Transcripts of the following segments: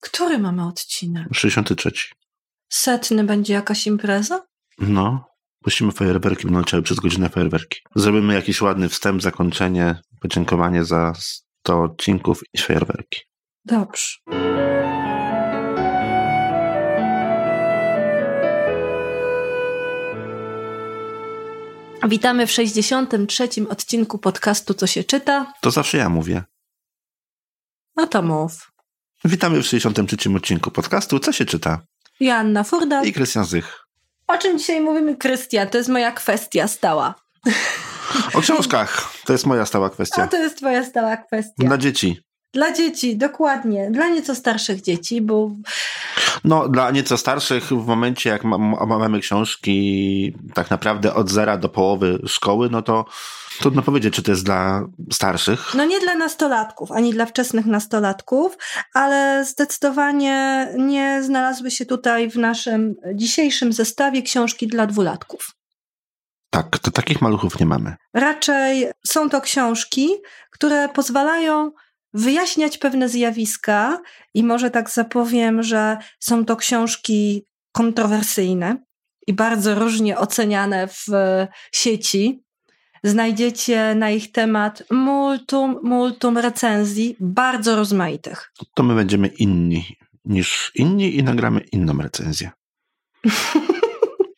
Który mamy odcinek? 63. Setny będzie jakaś impreza? No, puścimy fajerwerki, będą leciały przez godzinę fajerwerki. Zrobimy jakiś ładny wstęp, zakończenie, podziękowanie za 100 odcinków i fajerwerki. Dobrze. Witamy w 63. odcinku podcastu Co się czyta. To zawsze ja mówię. No to mów. Witamy w 63. odcinku podcastu Co się czyta? Joanna Furda. I Krystian Zych. O czym dzisiaj mówimy, Krystian? To jest moja kwestia stała. O książkach. To jest moja stała kwestia. A to jest twoja stała kwestia. Dla dzieci. Dla dzieci, dokładnie. Dla nieco starszych dzieci, bo No, dla nieco starszych, w momencie jak mam- omawiamy książki tak naprawdę od zera do połowy szkoły, no to trudno powiedzieć, czy to jest dla starszych. no nie dla nastolatków, ani dla wczesnych nastolatków, ale zdecydowanie nie znalazły się tutaj w naszym dzisiejszym zestawie książki dla dwulatków. Tak, to takich maluchów nie mamy. Raczej są to książki, które pozwalają wyjaśniać pewne zjawiska i może tak zapowiem, że są to książki kontrowersyjne i bardzo różnie oceniane w sieci. Znajdziecie na ich temat multum, multum recenzji, bardzo rozmaitych. To my będziemy inni niż inni i nagramy inną recenzję.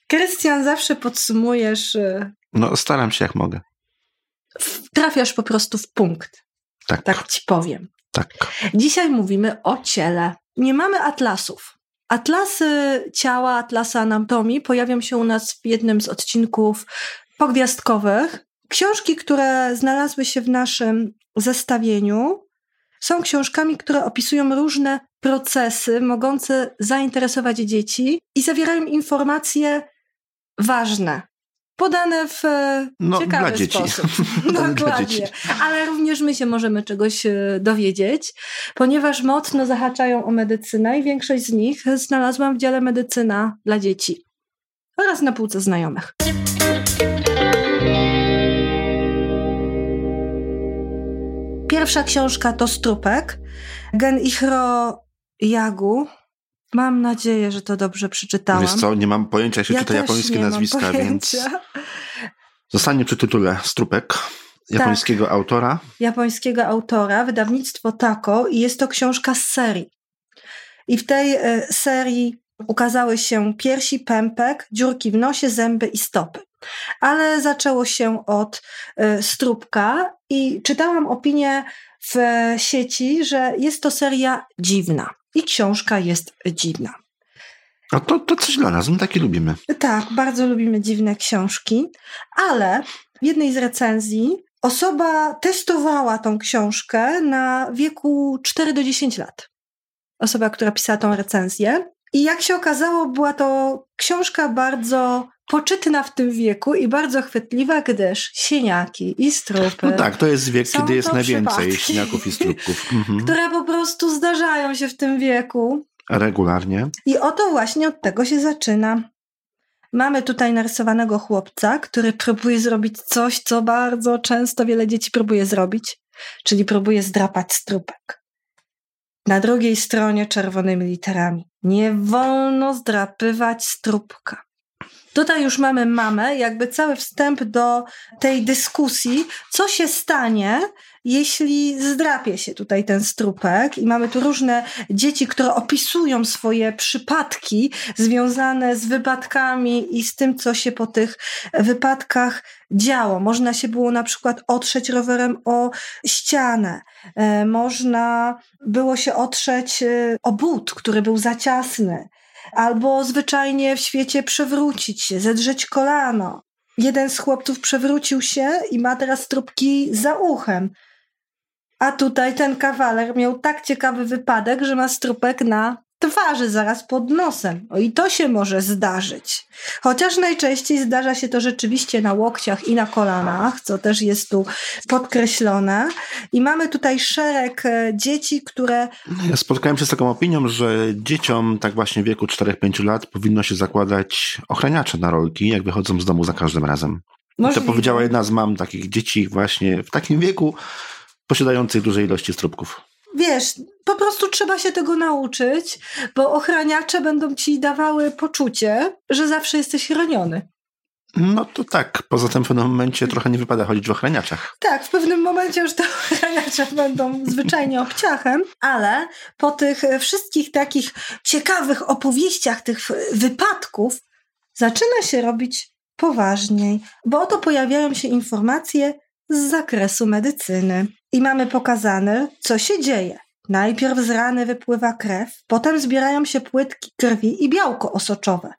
Krystian, zawsze podsumujesz, y, No, staram się jak mogę. trafiasz po prostu w punkt, Tak, tak tak. ci powiem. tak. Dzisiaj mówimy o ciele. Nie mamy atlasów. Atlasy ciała, atlasy anatomii pojawią się u nas w jednym z odcinków pogwiazdkowych. Książki, które znalazły się w naszym zestawieniu, są książkami, które opisują różne procesy mogące zainteresować dzieci i zawierają informacje ważne, podane w e, No, ciekawy dla dzieci. sposób. Podane dla Dokładnie. dzieci. Ale również my się możemy czegoś e, dowiedzieć, ponieważ mocno zahaczają o medycynę i większość z nich znalazłam w dziale medycyna dla dzieci oraz na półce znajomych. Pierwsza książka to Strupek, Gen Ichro Jagu. Mam nadzieję, że to dobrze przeczytałam. Wiesz co, nie mam pojęcia, jak się Ja czyta japońskie nazwiska, więc zostanie przy tytule Strupek japońskiego Tak. autora. japońskiego autora, wydawnictwo Tako i jest to książka z serii. I w tej e, serii ukazały się piersi, pępek, dziurki w nosie, zęby i stopy. Ale zaczęło się od e, strubka i czytałam opinię w sieci, że jest to seria dziwna. I książka jest dziwna. A to, to coś dla nas, my takie lubimy. Tak, bardzo lubimy dziwne książki, ale w jednej z recenzji osoba testowała tą książkę na wieku 4 do 10 lat. Osoba, która pisała tą recenzję. I jak się okazało, była to książka bardzo poczytna w tym wieku i bardzo chwytliwa, gdyż sieniaki i strupy, No tak, to jest wiek, kiedy jest najwięcej śniaków i strupków. Mhm. które po prostu zdarzają się w tym wieku. Regularnie. I oto właśnie od tego się zaczyna. Mamy tutaj narysowanego chłopca, który próbuje zrobić coś, co bardzo często wiele dzieci próbuje zrobić, czyli próbuje zdrapać strupek. Na drugiej stronie czerwonymi literami. Nie wolno zdrapywać strupka. Tutaj już mamy mamę, jakby cały wstęp do tej dyskusji, co się stanie, jeśli zdrapie się tutaj ten strupek. I mamy tu różne dzieci, które opisują swoje przypadki związane z wypadkami i z tym, co się po tych wypadkach działo. Można się było na przykład otrzeć rowerem o ścianę, e, można było się otrzeć e, o but, który był za ciasny, albo zwyczajnie w świecie przewrócić się, zedrzeć kolano. Jeden z chłopców przewrócił się i ma teraz trupki za uchem. A tutaj ten kawaler miał tak ciekawy wypadek, że ma strupek na twarzy zaraz pod nosem. O i to się może zdarzyć. Chociaż najczęściej zdarza się to rzeczywiście na łokciach i na kolanach, co też jest tu podkreślone. I mamy tutaj szereg e, dzieci, które Ja spotkałem się z taką opinią, że dzieciom tak właśnie w wieku 4-5 lat powinno się zakładać ochraniacze na rolki, jak wychodzą z domu za każdym razem. I To powiedziała jedna z mam takich dzieci właśnie w takim wieku, posiadających duże ilości strupków. wiesz, po prostu trzeba się tego nauczyć, bo ochraniacze będą ci dawały poczucie, że zawsze jesteś chroniony. No to tak, poza tym w pewnym momencie trochę nie wypada chodzić w ochraniaczach. Tak, w pewnym momencie już te ochraniacze będą zwyczajnie obciachem, ale po tych wszystkich takich ciekawych opowieściach, tych wypadków, zaczyna się robić poważniej, bo oto pojawiają się informacje z zakresu medycyny. I mamy pokazane, co się dzieje. Najpierw z rany wypływa krew, potem zbierają się płytki krwi i białko osoczowe.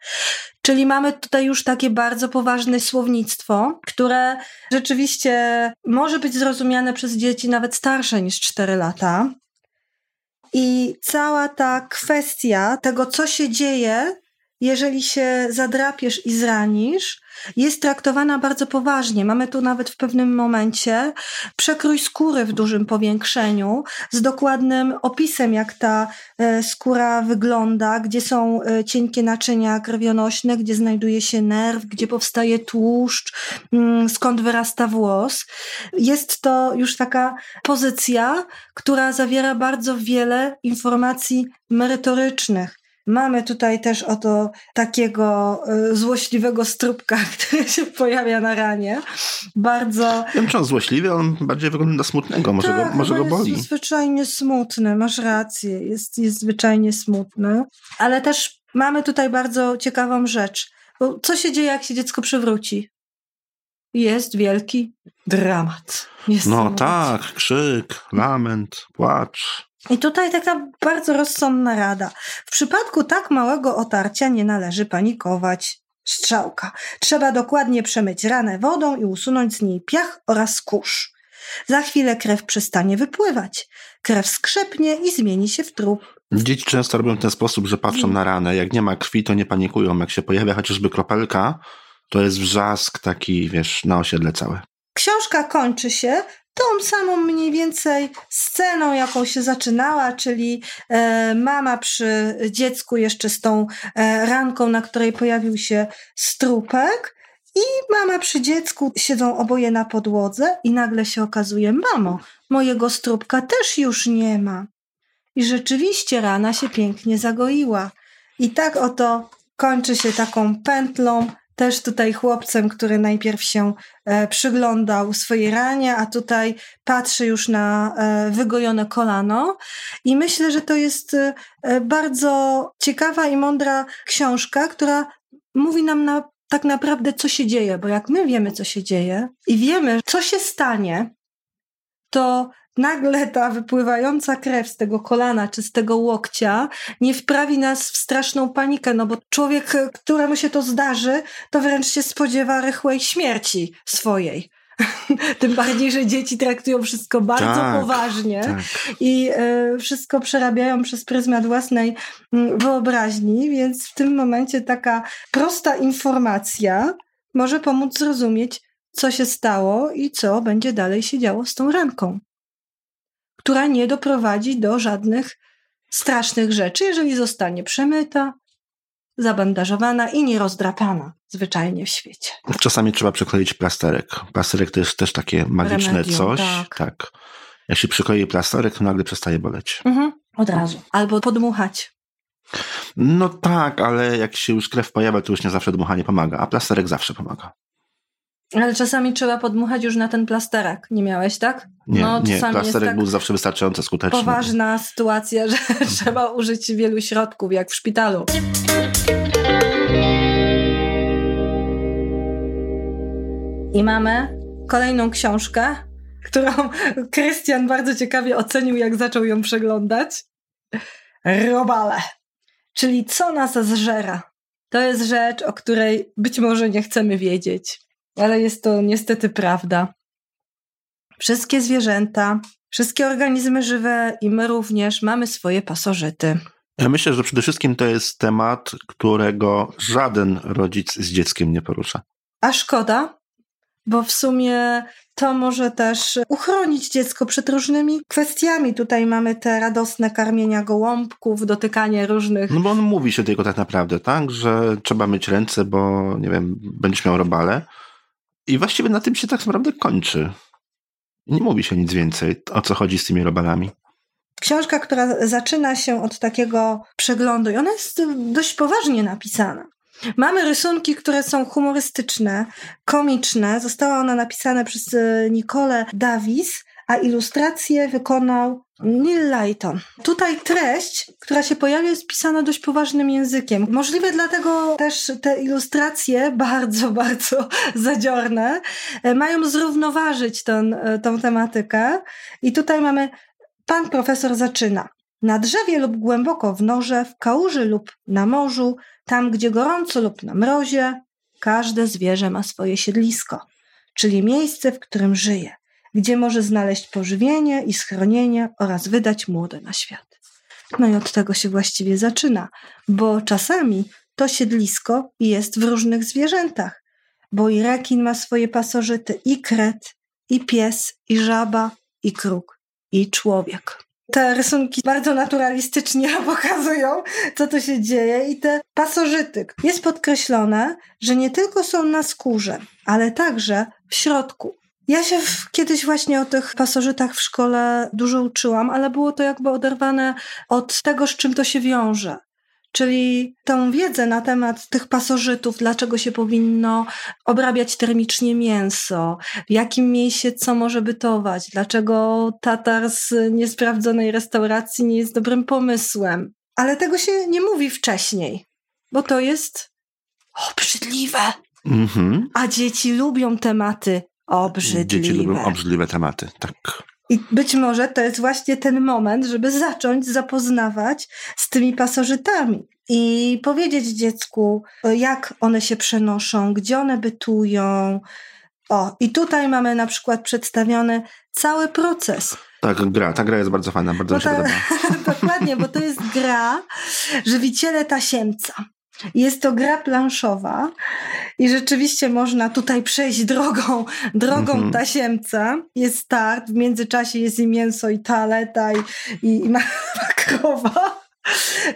Czyli mamy tutaj już takie bardzo poważne słownictwo, które rzeczywiście może być zrozumiane przez dzieci nawet starsze niż 4 lata. I cała ta kwestia tego, co się dzieje, jeżeli się zadrapiesz i zranisz, jest traktowana bardzo poważnie. Mamy tu nawet w pewnym momencie przekrój skóry w dużym powiększeniu z dokładnym opisem, jak ta e, skóra wygląda, gdzie są e, cienkie naczynia krwionośne, gdzie znajduje się nerw, gdzie powstaje tłuszcz, mm, skąd wyrasta włos. Jest to już taka pozycja, która zawiera bardzo wiele informacji merytorycznych. Mamy tutaj też oto takiego y, złośliwego strubka, który się pojawia na ranie. Bardzo. Ja wiem, czy on złośliwy, on bardziej wygląda smutnego, może, tak, go, może go boli. Jest zwyczajnie smutny, masz rację, jest, jest zwyczajnie smutny. Ale też mamy tutaj bardzo ciekawą rzecz. Bo co się dzieje, jak się dziecko przewróci? Jest wielki dramat. No tak, krzyk, lament, płacz. I tutaj taka bardzo rozsądna rada. W przypadku tak małego otarcia nie należy panikować. Strzałka. Trzeba dokładnie przemyć ranę wodą i usunąć z niej piach oraz kurz. Za chwilę krew przestanie wypływać. Krew skrzepnie i zmieni się w trup. Dzieci często robią w ten sposób, że patrzą na ranę. Jak nie ma krwi, to nie panikują. Jak się pojawia chociażby kropelka, to jest wrzask taki, wiesz, na osiedle całe. Książka kończy się tą samą mniej więcej sceną, jaką się zaczynała, czyli e, mama przy dziecku jeszcze z tą e, ranką, na której pojawił się strupek. I mama przy dziecku siedzą oboje na podłodze i nagle się okazuje, mamo, mojego strupka też już nie ma. I rzeczywiście rana się pięknie zagoiła. I tak oto kończy się taką pętlą też tutaj chłopcem, który najpierw się e, przyglądał swojej ranie, a tutaj patrzy już na e, wygojone kolano. I myślę, że to jest e, bardzo ciekawa i mądra książka, która mówi nam na, tak naprawdę, co się dzieje, bo jak my wiemy, co się dzieje i wiemy, co się stanie, to nagle ta wypływająca krew z tego kolana czy z tego łokcia nie wprawi nas w straszną panikę, no bo człowiek, któremu się to zdarzy, to wręcz się spodziewa rychłej śmierci swojej. Tym bardziej, że dzieci traktują wszystko bardzo tak, poważnie tak. i y, wszystko przerabiają przez pryzmat własnej y, wyobraźni, więc w tym momencie taka prosta informacja może pomóc zrozumieć, co się stało i co będzie dalej się działo z tą ranką która nie doprowadzi do żadnych strasznych rzeczy, jeżeli zostanie przemyta, zabandażowana i nierozdrapana zwyczajnie w świecie. Czasami trzeba przykleić plasterek. Plasterek to jest też takie magiczne Remedium, coś. Tak. tak. Jak się przyklei plasterek, to nagle przestaje boleć. Mhm, od razu. Albo podmuchać. No tak, ale jak się już krew pojawia, to już nie zawsze dmuchanie pomaga, a plasterek zawsze pomaga. Ale czasami trzeba podmuchać już na ten plasterek. Nie miałeś, tak? Nie, no, nie plasterek tak był zawsze wystarczająco skuteczny. Poważna sytuacja, że trzeba użyć wielu środków, jak w szpitalu. I mamy kolejną książkę, którą Krystian bardzo ciekawie ocenił, jak zaczął ją przeglądać. Robale. Czyli co nas zżera. To jest rzecz, o której być może nie chcemy wiedzieć ale jest to niestety prawda. Wszystkie zwierzęta, wszystkie organizmy żywe i my również mamy swoje pasożyty. Ja myślę, że przede wszystkim to jest temat, którego żaden rodzic z dzieckiem nie porusza. A szkoda, bo w sumie to może też uchronić dziecko przed różnymi kwestiami. Tutaj mamy te radosne karmienia gołąbków, dotykanie różnych. No bo on mówi się tylko tak naprawdę, tak, że trzeba myć ręce, bo nie wiem, będziesz miał robale. I właściwie na tym się tak naprawdę kończy. Nie mówi się nic więcej, o co chodzi z tymi robalami. Książka, która zaczyna się od takiego przeglądu i ona jest dość poważnie napisana. Mamy rysunki, które są humorystyczne, komiczne. Została ona napisana przez e, Nicole Davis, a ilustrację wykonał Neil Lighton. Tutaj treść, która się pojawia, jest pisana dość poważnym językiem. Możliwe dlatego też te ilustracje, bardzo, bardzo zadziorne, e, mają zrównoważyć ten, e, tą tematykę. I tutaj mamy, pan profesor zaczyna. Na drzewie lub głęboko w norze, w kałuży lub na morzu, tam gdzie gorąco lub na mrozie, każde zwierzę ma swoje siedlisko, czyli miejsce, w którym żyje gdzie może znaleźć pożywienie i schronienie oraz wydać młode na świat. No i od tego się właściwie zaczyna, bo czasami to siedlisko jest w różnych zwierzętach, bo i rekin ma swoje pasożyty, i kret, i pies, i żaba, i kruk, i człowiek. Te rysunki bardzo naturalistycznie pokazują, co tu się dzieje, i te pasożyty. Jest podkreślone, że nie tylko są na skórze, ale także w środku. Ja się w, kiedyś właśnie o tych pasożytach w szkole dużo uczyłam, ale było to jakby oderwane od tego, z czym to się wiąże. Czyli tą wiedzę na temat tych pasożytów, dlaczego się powinno obrabiać termicznie mięso, w jakim miejscu co może bytować, dlaczego tatar z niesprawdzonej restauracji nie jest dobrym pomysłem. Ale tego się nie mówi wcześniej, bo to jest obrzydliwe. Mm-hmm. A dzieci lubią tematy obrzydliwe. Dzieci lubią obrzydliwe tematy, tak. I być może to jest właśnie ten moment, żeby zacząć zapoznawać z tymi pasożytami i powiedzieć dziecku, jak one się przenoszą, gdzie one bytują. O, i tutaj mamy na przykład przedstawiony cały proces. Tak, gra. Ta gra jest bardzo fajna, bardzo mi się ta, podoba. Dokładnie, bo to jest gra Żywiciele Tasiemca. Jest to gra planszowa i rzeczywiście można tutaj przejść drogą, drogą mm -hmm. tasiemca. Jest start, w międzyczasie jest i mięso, i toaleta, i, i, i ma, ma krowa.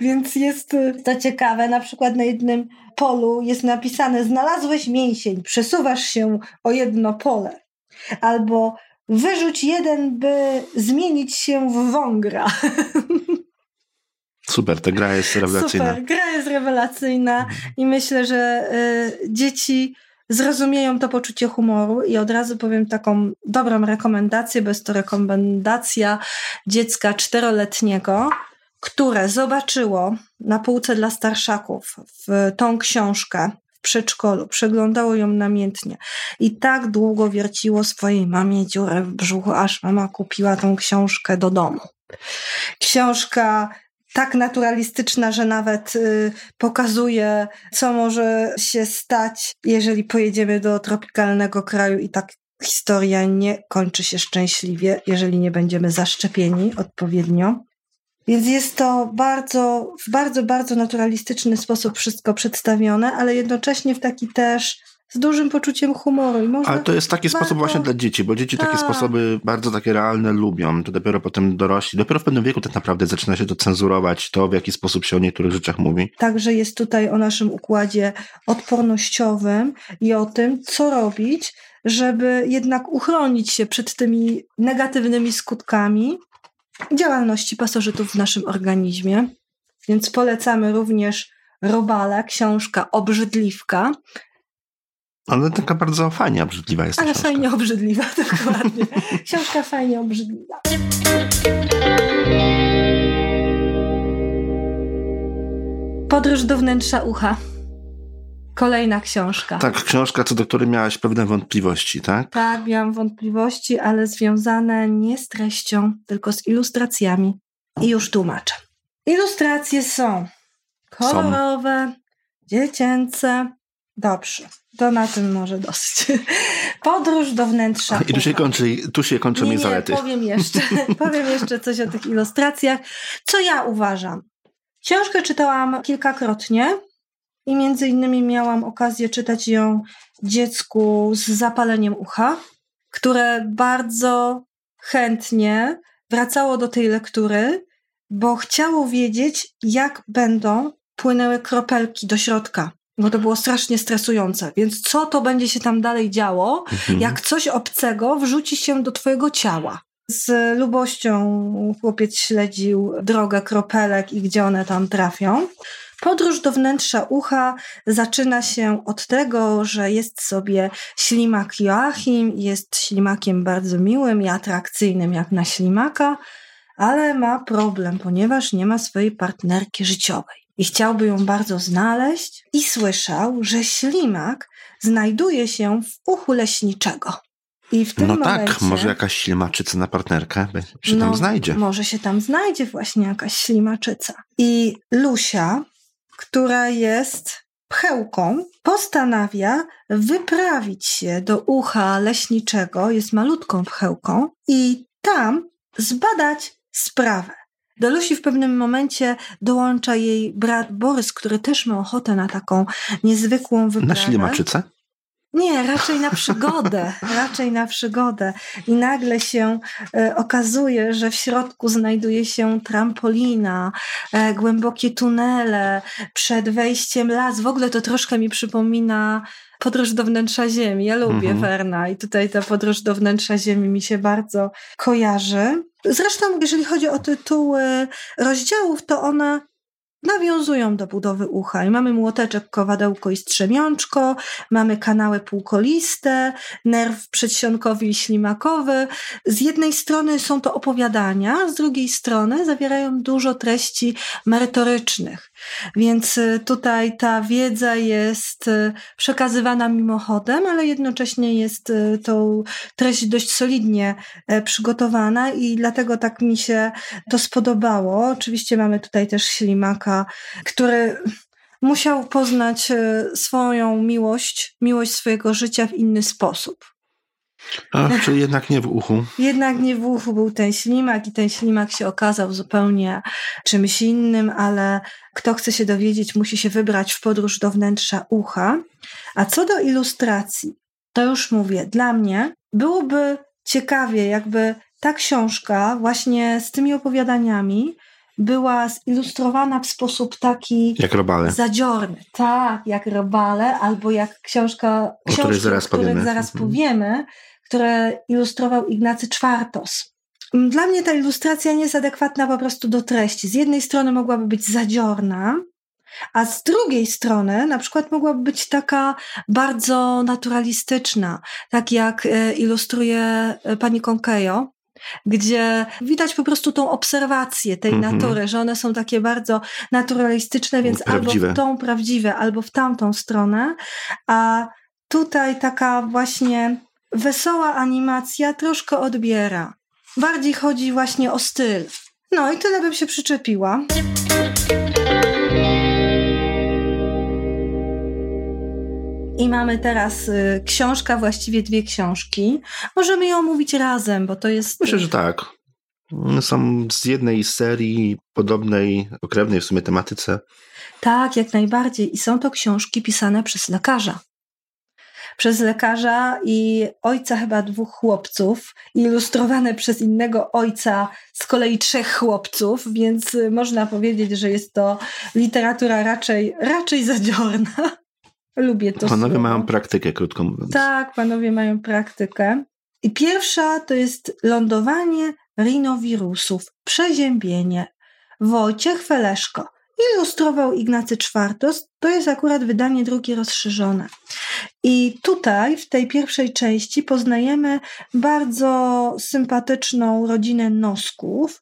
Więc jest to ciekawe. Na przykład na jednym polu jest napisane: Znalazłeś mięsień, przesuwasz się o jedno pole. Albo wyrzuć jeden, by zmienić się w wągra. Super, ta gra jest rewelacyjna. Super, gra jest rewelacyjna i myślę, że y, dzieci zrozumieją to poczucie humoru i od razu powiem taką dobrą rekomendację, bo jest to rekomendacja dziecka czteroletniego, które zobaczyło na półce dla starszaków w tą książkę w przedszkolu, przeglądało ją namiętnie i tak długo wierciło swojej mamie dziurę w brzuchu, aż mama kupiła tą książkę do domu. Książka tak naturalistyczna, że nawet y, pokazuje, co może się stać, jeżeli pojedziemy do tropikalnego kraju i tak historia nie kończy się szczęśliwie, jeżeli nie będziemy zaszczepieni odpowiednio. Więc jest to bardzo, w bardzo, bardzo naturalistyczny sposób wszystko przedstawione, ale jednocześnie w taki też z dużym poczuciem humoru. I można Ale to jest taki bardzo... sposób właśnie dla dzieci, bo dzieci takie tak. sposoby bardzo takie realne lubią. To dopiero potem dorośli. Dopiero w pewnym wieku tak naprawdę zaczyna się to cenzurować, to w jaki sposób się o niektórych rzeczach mówi. Także jest tutaj o naszym układzie odpornościowym i o tym, co robić, żeby jednak uchronić się przed tymi negatywnymi skutkami działalności pasożytów w naszym organizmie. Więc polecamy również Robala, książka Obrzydliwka, ale taka bardzo fajnie obrzydliwa jest Ale książka. fajnie obrzydliwa, dokładnie. książka fajnie obrzydliwa. Podróż do wnętrza ucha. Kolejna książka. Tak, książka, co do której miałaś pewne wątpliwości, tak? Tak, miałam wątpliwości, ale związane nie z treścią, tylko z ilustracjami. I już tłumaczę. Ilustracje są kolorowe, są. dziecięce. Dobrze. To na tym może dosyć. Podróż do wnętrza. I tu się kończy, tu się kończą nie, zalety. Nie, powiem jeszcze, powiem jeszcze coś o tych ilustracjach. Co ja uważam? Książkę czytałam kilkakrotnie i między innymi miałam okazję czytać ją dziecku z zapaleniem ucha, które bardzo chętnie wracało do tej lektury, bo chciało wiedzieć, jak będą płynęły kropelki do środka bo to było strasznie stresujące. Więc co to będzie się tam dalej działo, mhm. jak coś obcego wrzuci się do twojego ciała? Z lubością chłopiec śledził drogę kropelek i gdzie one tam trafią. Podróż do wnętrza ucha zaczyna się od tego, że jest sobie ślimak Joachim, jest ślimakiem bardzo miłym i atrakcyjnym jak na ślimaka, ale ma problem, ponieważ nie ma swojej partnerki życiowej. I chciałby ją bardzo znaleźć i słyszał, że ślimak znajduje się w uchu leśniczego. I w tym no momencie, tak, może jakaś ślimaczyca na partnerkę się no, tam znajdzie. Może się tam znajdzie właśnie jakaś ślimaczyca. I Lusia, która jest pchełką, postanawia wyprawić się do ucha leśniczego, jest malutką pchełką, i tam zbadać sprawę. Do Lusi w pewnym momencie dołącza jej brat Borys, który też ma ochotę na taką niezwykłą wyprawę. Na ślimaczycę? Nie, raczej na przygodę, raczej na przygodę. I nagle się e, okazuje, że w środku znajduje się trampolina, e, głębokie tunele, przed wejściem las. W ogóle to troszkę mi przypomina podróż do wnętrza Ziemi. Ja lubię mhm. Werna i tutaj ta podróż do wnętrza Ziemi mi się bardzo kojarzy. Zresztą, jeżeli chodzi o tytuły rozdziałów, to one nawiązują do budowy ucha. I mamy młoteczek, kowadełko i strzemiączko, mamy kanały półkoliste, nerw przedsionkowy i ślimakowy. Z jednej strony są to opowiadania, z drugiej strony zawierają dużo treści merytorycznych. Więc y, tutaj ta wiedza jest y, przekazywana mimochodem, ale jednocześnie jest y, tą treść dość solidnie e, przygotowana i dlatego tak mi się to spodobało. Oczywiście mamy tutaj też ślimaka, który musiał poznać swoją miłość, miłość swojego życia w inny sposób. Ach, czyli jednak nie w uchu. Jednak nie w uchu był ten ślimak i ten ślimak się okazał zupełnie czymś innym, ale kto chce się dowiedzieć, musi się wybrać w podróż do wnętrza ucha. A co do ilustracji, to już mówię, dla mnie byłoby ciekawie, jakby ta książka właśnie z tymi opowiadaniami była zilustrowana w sposób taki jak robale. zadziorny. Tak, jak robale, albo jak książka, o której zaraz powiemy. zaraz mhm. powiemy, które ilustrował Ignacy Czwartos. Dla mnie ta ilustracja nie jest adekwatna po prostu do treści. Z jednej strony mogłaby być zadziorna, a z drugiej strony na przykład mogłaby być taka bardzo naturalistyczna, tak jak e, ilustruje e, pani Conkejo, gdzie widać po prostu tą obserwację tej mm -hmm. natury, że one są takie bardzo naturalistyczne, więc prawdziwe. albo w tą prawdziwe, albo w tamtą stronę, a tutaj taka właśnie wesoła animacja troszkę odbiera. Bardziej chodzi właśnie o styl. No i tyle bym się przyczepiła. I mamy teraz y, książka, właściwie dwie książki. Możemy ją omówić razem, bo to jest. Myślę, że tak. Są z jednej serii podobnej, okrewnej w sumie tematyce. Tak, jak najbardziej. I są to książki pisane przez lekarza przez lekarza i ojca chyba dwóch chłopców, ilustrowane przez innego ojca z kolei trzech chłopców, więc y, można powiedzieć, że jest to literatura raczej, raczej zadziorna. Lubię to. Panowie słowo. mają praktykę, krótko mówiąc. Tak, panowie mają praktykę. I pierwsza to jest lądowanie rinowirusów, przeziębienie. Wojciech Feleszko ilustrował Ignacy Czwartos. To jest akurat wydanie drugie rozszerzone. I tutaj, w tej pierwszej części, poznajemy bardzo sympatyczną rodzinę nosków,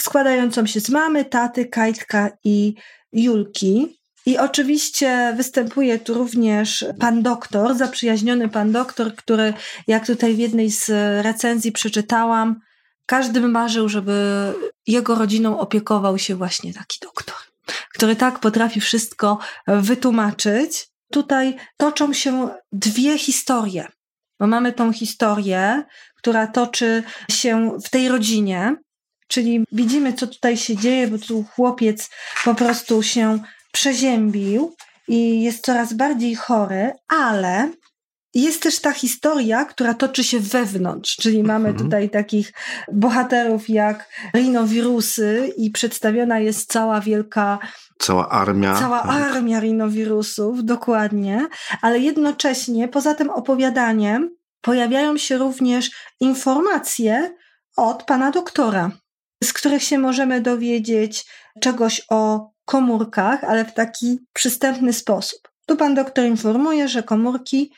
składającą się z mamy, taty, Kajtka i Julki. I oczywiście występuje tu również pan doktor, zaprzyjaźniony pan doktor, który, jak tutaj w jednej z recenzji przeczytałam, każdy marzył, żeby jego rodziną opiekował się właśnie taki doktor który tak potrafi wszystko wytłumaczyć. Tutaj toczą się dwie historie. Bo mamy tą historię, która toczy się w tej rodzinie, czyli widzimy, co tutaj się dzieje, bo tu chłopiec po prostu się przeziębił i jest coraz bardziej chory, ale jest też ta historia, która toczy się wewnątrz, czyli mamy mhm. tutaj takich bohaterów jak rinowirusy i przedstawiona jest cała wielka Cała armia. Cała tak. armia rinowirusów, dokładnie. Ale jednocześnie, poza tym opowiadaniem, pojawiają się również informacje od pana doktora, z których się możemy dowiedzieć czegoś o komórkach, ale w taki przystępny sposób. Tu pan doktor informuje, że komórki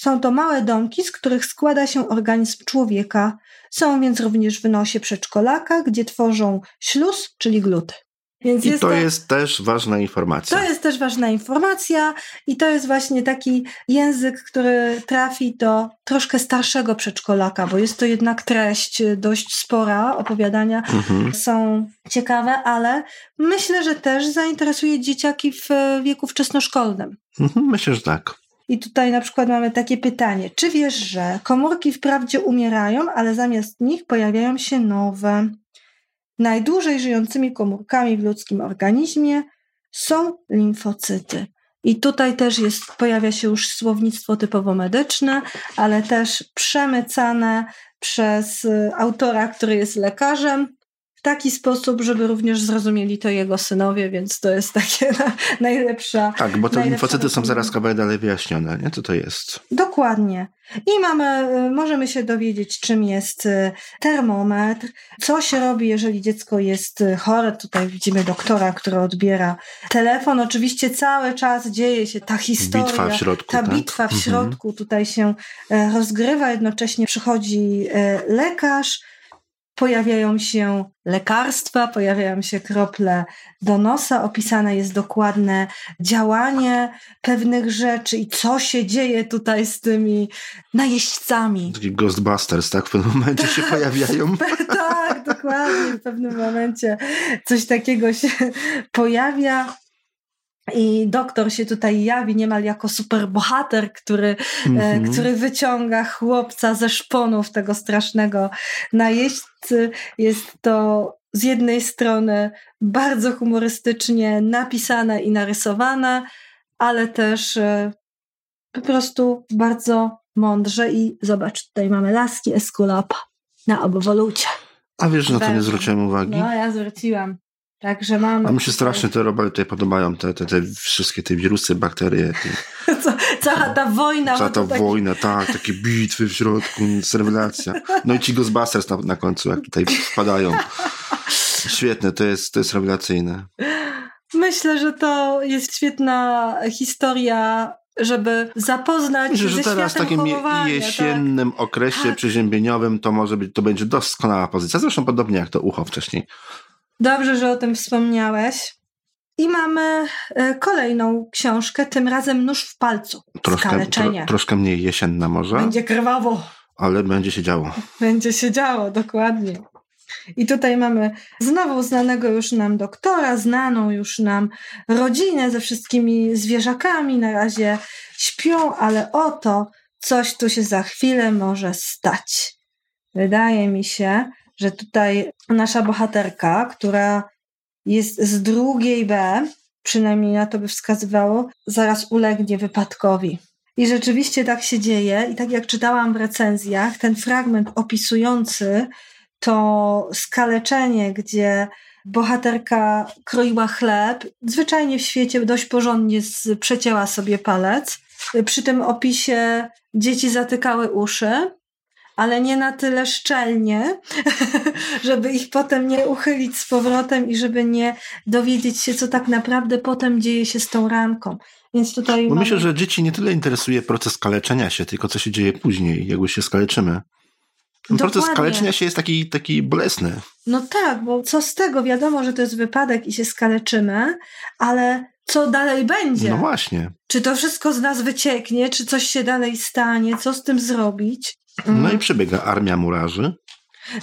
są to małe domki, z których składa się organizm człowieka. Są więc również w nosie przedszkolaka, gdzie tworzą śluz, czyli gluty. Więc I jest to, to jest też ważna informacja. To jest też ważna informacja i to jest właśnie taki język, który trafi do troszkę starszego przedszkolaka, bo jest to jednak treść dość spora, opowiadania mhm. są ciekawe, ale myślę, że też zainteresuje dzieciaki w wieku wczesnoszkolnym. Mhm, myślę, że tak. I tutaj na przykład mamy takie pytanie: czy wiesz, że komórki wprawdzie umierają, ale zamiast nich pojawiają się nowe? Najdłużej żyjącymi komórkami w ludzkim organizmie są limfocyty. I tutaj też jest, pojawia się już słownictwo typowo medyczne, ale też przemycane przez autora, który jest lekarzem, w taki sposób, żeby również zrozumieli to jego synowie, więc to jest takie na, najlepsza. Tak, bo te limfocyty są zaraz kawałek dalej wyjaśnione, nie? Co to jest? Dokładnie. I mamy, y, możemy się dowiedzieć, czym jest y, termometr, co się robi, jeżeli dziecko jest y, chore. Tutaj widzimy doktora, który odbiera telefon. Oczywiście cały czas dzieje się ta historia. Bitwa w środku. Ta tak? bitwa w mhm. środku tutaj się rozgrywa. Jednocześnie przychodzi lekarz pojawiają się lekarstwa, pojawiają się krople do nosa, opisane jest dokładne działanie pewnych rzeczy i co się dzieje tutaj z tymi najeźdźcami. Taki Ghostbusters, tak? W pewnym momencie się pojawiają. tak, dokładnie. W pewnym momencie coś takiego się pojawia. I doktor się tutaj jawi niemal jako superbohater, który, mm -hmm. który wyciąga chłopca ze szponów tego strasznego najeźdźcy. Jest to z jednej strony bardzo humorystycznie napisane i narysowane, ale też e, po prostu bardzo mądrze. I zobacz, tutaj mamy laski Esculapa na obwolucie. A wiesz, na to nie zwróciłem uwagi? No, ja zwróciłam. Także mamy. A mi się strasznie te tutaj podobają, te, te, te wszystkie te wirusy, bakterie. Co, cała ta wojna. Cała ta taki... wojna, tak, takie bitwy w środku, rewelacja. No i ci Ghostbusters na, na końcu, jak tutaj wpadają. Świetne, to jest, to jest rewelacyjne. Myślę, że to jest świetna historia żeby zapoznać Myślę, że ze teraz w takim jesiennym tak. okresie tak. przeziębieniowym to może być, to będzie doskonała pozycja. Zresztą podobnie jak to ucho wcześniej. Dobrze, że o tym wspomniałeś. I mamy e, kolejną książkę, tym razem Nóż w palcu. Troszkę, tro, troszkę mniej jesienna może. Będzie krwawo. Ale będzie się działo. Będzie się działo, dokładnie. I tutaj mamy znowu znanego już nam doktora, znaną już nam rodzinę ze wszystkimi zwierzakami. Na razie śpią, ale oto coś tu się za chwilę może stać. Wydaje mi się, że tutaj nasza bohaterka, która jest z drugiej B, przynajmniej na to by wskazywało, zaraz ulegnie wypadkowi. I rzeczywiście tak się dzieje. I tak jak czytałam w recenzjach, ten fragment opisujący to skaleczenie, gdzie bohaterka kroiła chleb, zwyczajnie w świecie dość porządnie przecięła sobie palec. Przy tym opisie dzieci zatykały uszy ale nie na tyle szczelnie, żeby ich potem nie uchylić z powrotem i żeby nie dowiedzieć się, co tak naprawdę potem dzieje się z tą ranką. Więc tutaj. Bo mamy... myślę, że dzieci nie tyle interesuje proces kaleczenia się, tylko co się dzieje później, jak już się skaleczymy. Ten proces skaleczenia się jest taki, taki bolesny. No tak, bo co z tego? Wiadomo, że to jest wypadek i się skaleczymy, ale co dalej będzie? No właśnie. Czy to wszystko z nas wycieknie, czy coś się dalej stanie, co z tym zrobić? No i mm. przybiega armia murarzy.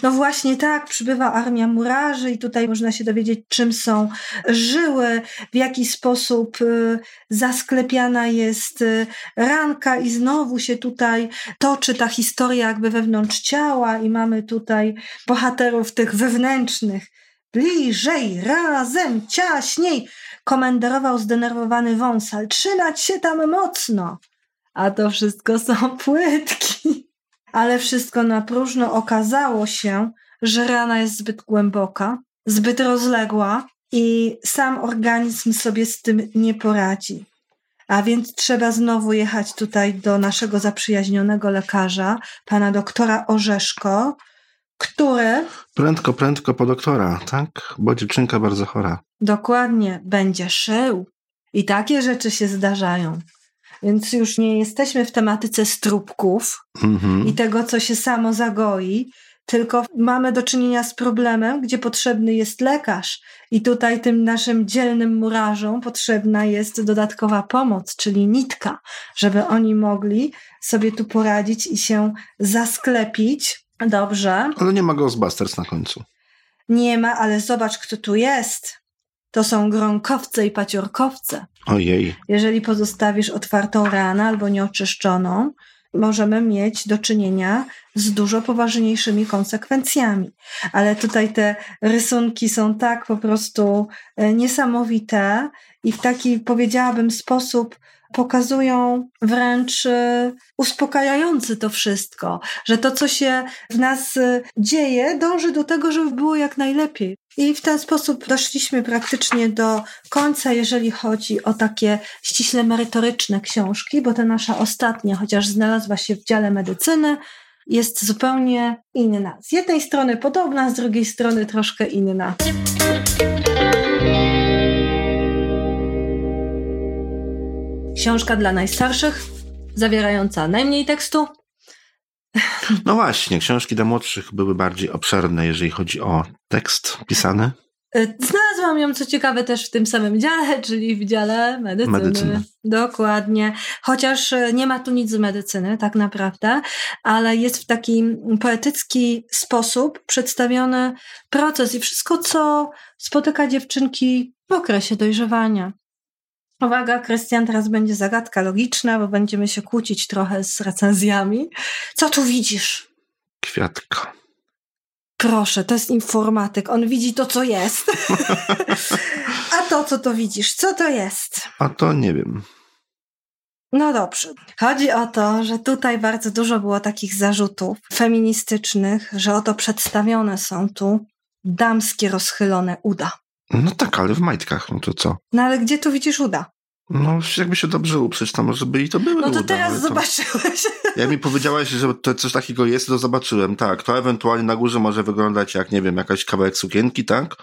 No właśnie tak, przybywa armia murarzy i tutaj można się dowiedzieć, czym są żyły, w jaki sposób y, zasklepiana jest y, ranka i znowu się tutaj toczy ta historia jakby wewnątrz ciała i mamy tutaj bohaterów tych wewnętrznych. Bliżej, razem, ciaśniej, komenderował zdenerwowany wąsal. Trzymać się tam mocno. A to wszystko są płytki ale wszystko na próżno okazało się, że rana jest zbyt głęboka, zbyt rozległa i sam organizm sobie z tym nie poradzi. A więc trzeba znowu jechać tutaj do naszego zaprzyjaźnionego lekarza, pana doktora Orzeszko, który Prędko, prędko po doktora, tak? Bo dziewczynka bardzo chora. dokładnie będzie szył. I takie rzeczy się zdarzają. Więc już nie jesteśmy w tematyce strupków Mhm. i tego, co się samo zagoi, tylko mamy do czynienia z problemem, gdzie potrzebny jest lekarz. I tutaj tym naszym dzielnym murarzom potrzebna jest dodatkowa pomoc, czyli nitka, żeby oni mogli sobie tu poradzić i się zasklepić. Dobrze. Ale nie ma Ghostbusters na końcu. Nie ma, ale zobacz, kto tu jest. To są gronkowce i paciorkowce. Ojej. Jeżeli pozostawisz otwartą ranę albo nieoczyszczoną, możemy mieć do czynienia z dużo poważniejszymi konsekwencjami. Ale tutaj te rysunki są tak po prostu e, niesamowite i w taki, powiedziałabym, sposób pokazują wręcz e, uspokajający to wszystko, że to, co się w nas e, dzieje, dąży do tego, żeby było jak najlepiej. I w ten sposób doszliśmy praktycznie do końca, jeżeli chodzi o takie ściśle merytoryczne książki, bo ta nasza ostatnia, chociaż znalazła się w dziale medycyny, jest zupełnie inna. Z jednej strony podobna, z drugiej strony troszkę inna. Książka dla najstarszych, zawierająca najmniej tekstu, No właśnie, książki dla młodszych były bardziej obszerne, jeżeli chodzi o tekst pisany. Y, Znalazłam ją, co ciekawe, też w tym samym dziale, czyli w dziale medycyny. Medycyny. Dokładnie. Chociaż y, nie ma tu nic z medycyny, tak naprawdę, ale jest w taki poetycki sposób przedstawiony proces i wszystko, co spotyka dziewczynki w okresie dojrzewania. Uwaga, Krystian, teraz będzie zagadka logiczna, bo będziemy się kłócić trochę z recenzjami. Co tu widzisz? Kwiatka. Proszę, to jest informatyk. On widzi to, co jest. A to, co to widzisz, co to jest? A to nie wiem. No dobrze. Chodzi o to, że tutaj bardzo dużo było takich zarzutów feministycznych, że oto przedstawione są tu damskie rozchylone uda. No tak, ale w majtkach, no to co? No ale gdzie tu widzisz uda? No, jakby się dobrze uprzeć, to może by i to były No to uda, teraz to- zobaczyłeś. Jak mi powiedziałaś, że to coś takiego jest, to zobaczyłem, tak. To ewentualnie na górze może wyglądać jak, nie wiem, jakaś kawałek sukienki, tak?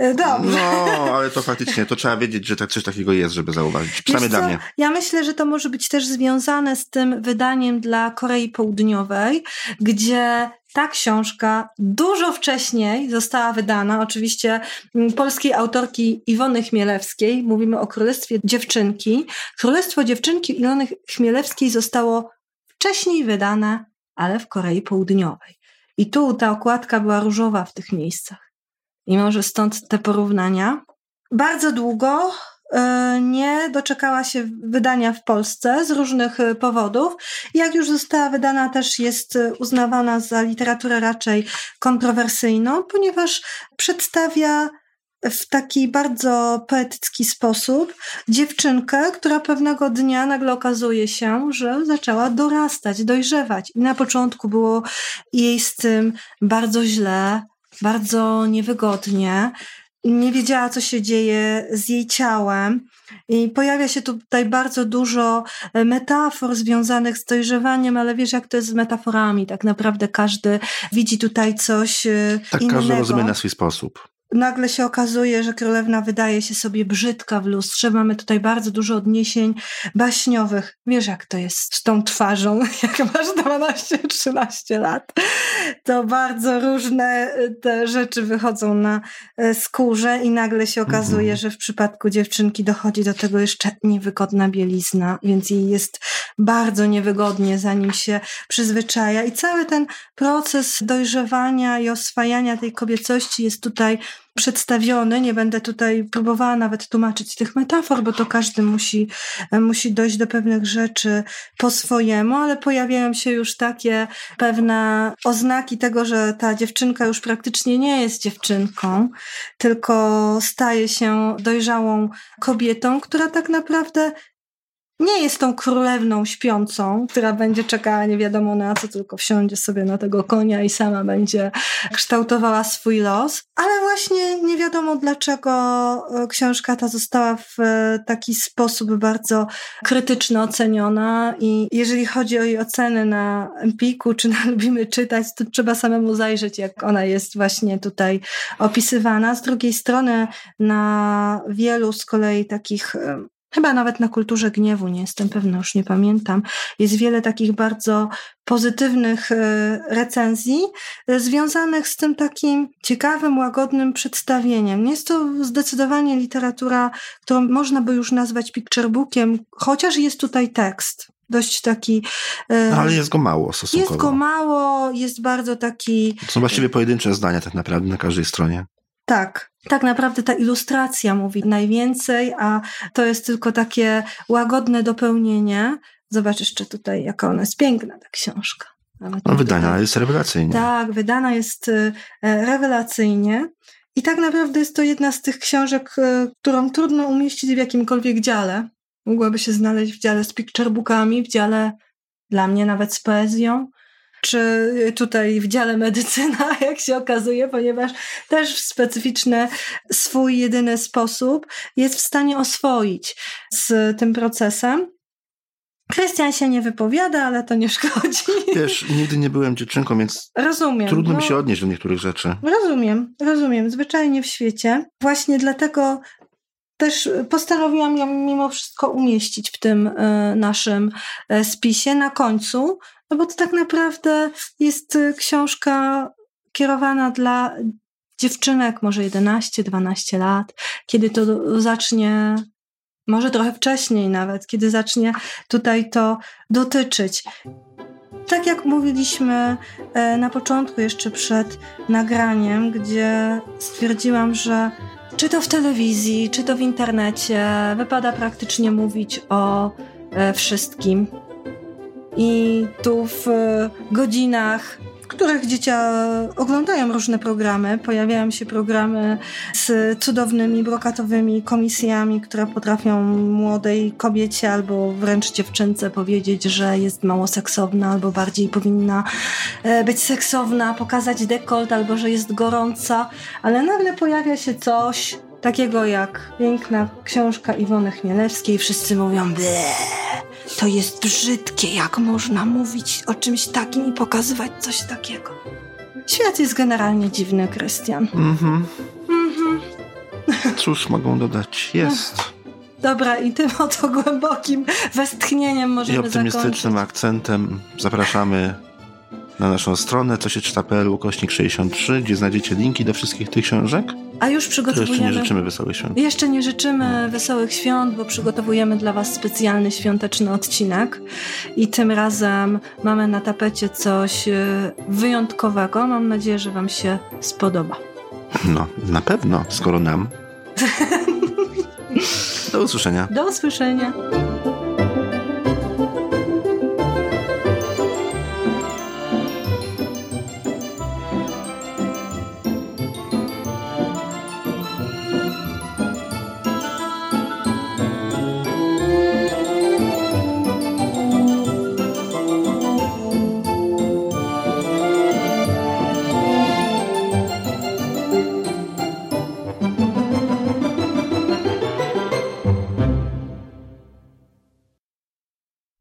Dobrze. No, ale to faktycznie, to trzeba wiedzieć, że tak coś takiego jest, żeby zauważyć. Przynajmniej dla mnie. Ja myślę, że to może być też związane z tym wydaniem dla Korei Południowej, gdzie ta książka dużo wcześniej została wydana, oczywiście mm, polskiej autorki Iwony Chmielewskiej. Mówimy o Królestwie Dziewczynki. Królestwo Dziewczynki Iwony Chmielewskiej zostało wcześniej wydane, ale w Korei Południowej. I tu ta okładka była różowa w tych miejscach. I może stąd te porównania. Bardzo długo nie doczekała się wydania w Polsce z różnych e, powodów. Jak już została wydana, też jest e, uznawana za literaturę raczej kontrowersyjną, ponieważ przedstawia w taki bardzo poetycki sposób dziewczynkę, która pewnego dnia nagle okazuje się, że zaczęła dorastać, dojrzewać. I na początku było jej z tym bardzo źle, bardzo niewygodnie. Nie wiedziała, co się dzieje z jej ciałem. I pojawia się tutaj bardzo dużo e, metafor związanych z dojrzewaniem, ale wiesz, jak to jest z metaforami. Tak naprawdę każdy widzi tutaj coś e, Tak innego każdy rozumie na swój sposób. Nagle się okazuje, że królewna wydaje się sobie brzydka w lustrze. Mamy tutaj bardzo dużo odniesień baśniowych. Wiesz, jak to jest z tą twarzą, jak masz 12-13 lat. To bardzo różne y, te rzeczy wychodzą na y, skórze i nagle się okazuje, Mhm. że w przypadku dziewczynki dochodzi do tego jeszcze niewygodna bielizna, więc jej jest bardzo niewygodnie, zanim się przyzwyczaja. I cały ten proces dojrzewania i oswajania tej kobiecości jest tutaj przedstawiony. Nie będę tutaj próbowała nawet tłumaczyć tych metafor, bo to każdy musi, musi dojść do pewnych rzeczy po swojemu, ale pojawiają się już takie pewne oznaki tego, że ta dziewczynka już praktycznie nie jest dziewczynką, tylko staje się dojrzałą kobietą, która tak naprawdę nie jest tą królewną śpiącą, która będzie czekała nie wiadomo na co, tylko wsiądzie sobie na tego konia i sama będzie kształtowała swój los. Ale właśnie nie wiadomo dlaczego e, książka ta została w e, taki sposób bardzo krytyczny oceniona i jeżeli chodzi o jej oceny na Empiku, czy na Lubimy Czytać, to trzeba samemu zajrzeć, jak ona jest właśnie tutaj opisywana. Z drugiej strony na wielu z kolei takich e, chyba nawet na kulturze gniewu, nie jestem pewna, już nie pamiętam, jest wiele takich bardzo pozytywnych e, recenzji e, związanych z tym takim ciekawym, łagodnym przedstawieniem. Jest to zdecydowanie literatura, którą można by już nazwać picture bookiem, chociaż jest tutaj tekst dość taki. E, no, ale jest go mało stosunkowo. Jest go mało, jest bardzo taki. To są właściwie pojedyncze zdania tak naprawdę na każdej stronie. Tak, tak naprawdę ta ilustracja mówi najwięcej, a to jest tylko takie łagodne dopełnienie. Zobacz jeszcze tutaj, jaka ona jest piękna, ta książka. no, wydana tutaj. jest rewelacyjnie. Tak, wydana jest e, rewelacyjnie. I tak naprawdę jest to jedna z tych książek, e, którą trudno umieścić w jakimkolwiek dziale. Mogłaby się znaleźć w dziale z picturebookami, w dziale dla mnie nawet z poezją czy tutaj w dziale medycyna, jak się okazuje, ponieważ też w specyficzny swój jedyny sposób jest w stanie oswoić z tym procesem. Krystian się nie wypowiada, ale to nie szkodzi. Wiesz, nigdy nie byłem dziewczynką, więc rozumiem, trudno no, mi się odnieść do niektórych rzeczy. Rozumiem, rozumiem. Zwyczajnie w świecie. Właśnie dlatego też postanowiłam ją mimo wszystko umieścić w tym y, naszym y, spisie na końcu, no bo to tak naprawdę jest y, książka kierowana dla dziewczynek, może 11-12 lat, kiedy to zacznie, może trochę wcześniej nawet, kiedy zacznie tutaj to dotyczyć. Tak jak mówiliśmy e, na początku, jeszcze przed nagraniem, gdzie stwierdziłam, że czy to w telewizji, czy to w internecie, wypada praktycznie mówić o e, wszystkim. I tu w godzinach, w których dzieci oglądają różne programy, pojawiają się programy z cudownymi, brokatowymi komisjami, które potrafią młodej kobiecie albo wręcz dziewczynce powiedzieć, że jest mało seksowna albo bardziej powinna e, być seksowna, pokazać dekolt albo że jest gorąca, ale nagle pojawia się coś, takiego jak piękna książka Iwony Chmielewskiej. Wszyscy mówią, to jest brzydkie, jak można mówić o czymś takim i pokazywać coś takiego. Świat jest generalnie dziwny, Krystian. Mhm. Mhm. Cóż mogą dodać? Jest. Dobra, i tym oto głębokim westchnieniem możemy I optymistycznym zakończyć. akcentem zapraszamy na naszą stronę co się czyta.pl ukośnik 63, gdzie znajdziecie linki do wszystkich tych książek. A już przygotowujemy... jeszcze nie życzymy wesołych świąt. Jeszcze nie życzymy wesołych świąt, bo przygotowujemy dla Was specjalny świąteczny odcinek i tym razem mamy na tapecie coś e, wyjątkowego. Mam nadzieję, że Wam się spodoba. No, na pewno, skoro nam. Do usłyszenia. Do usłyszenia.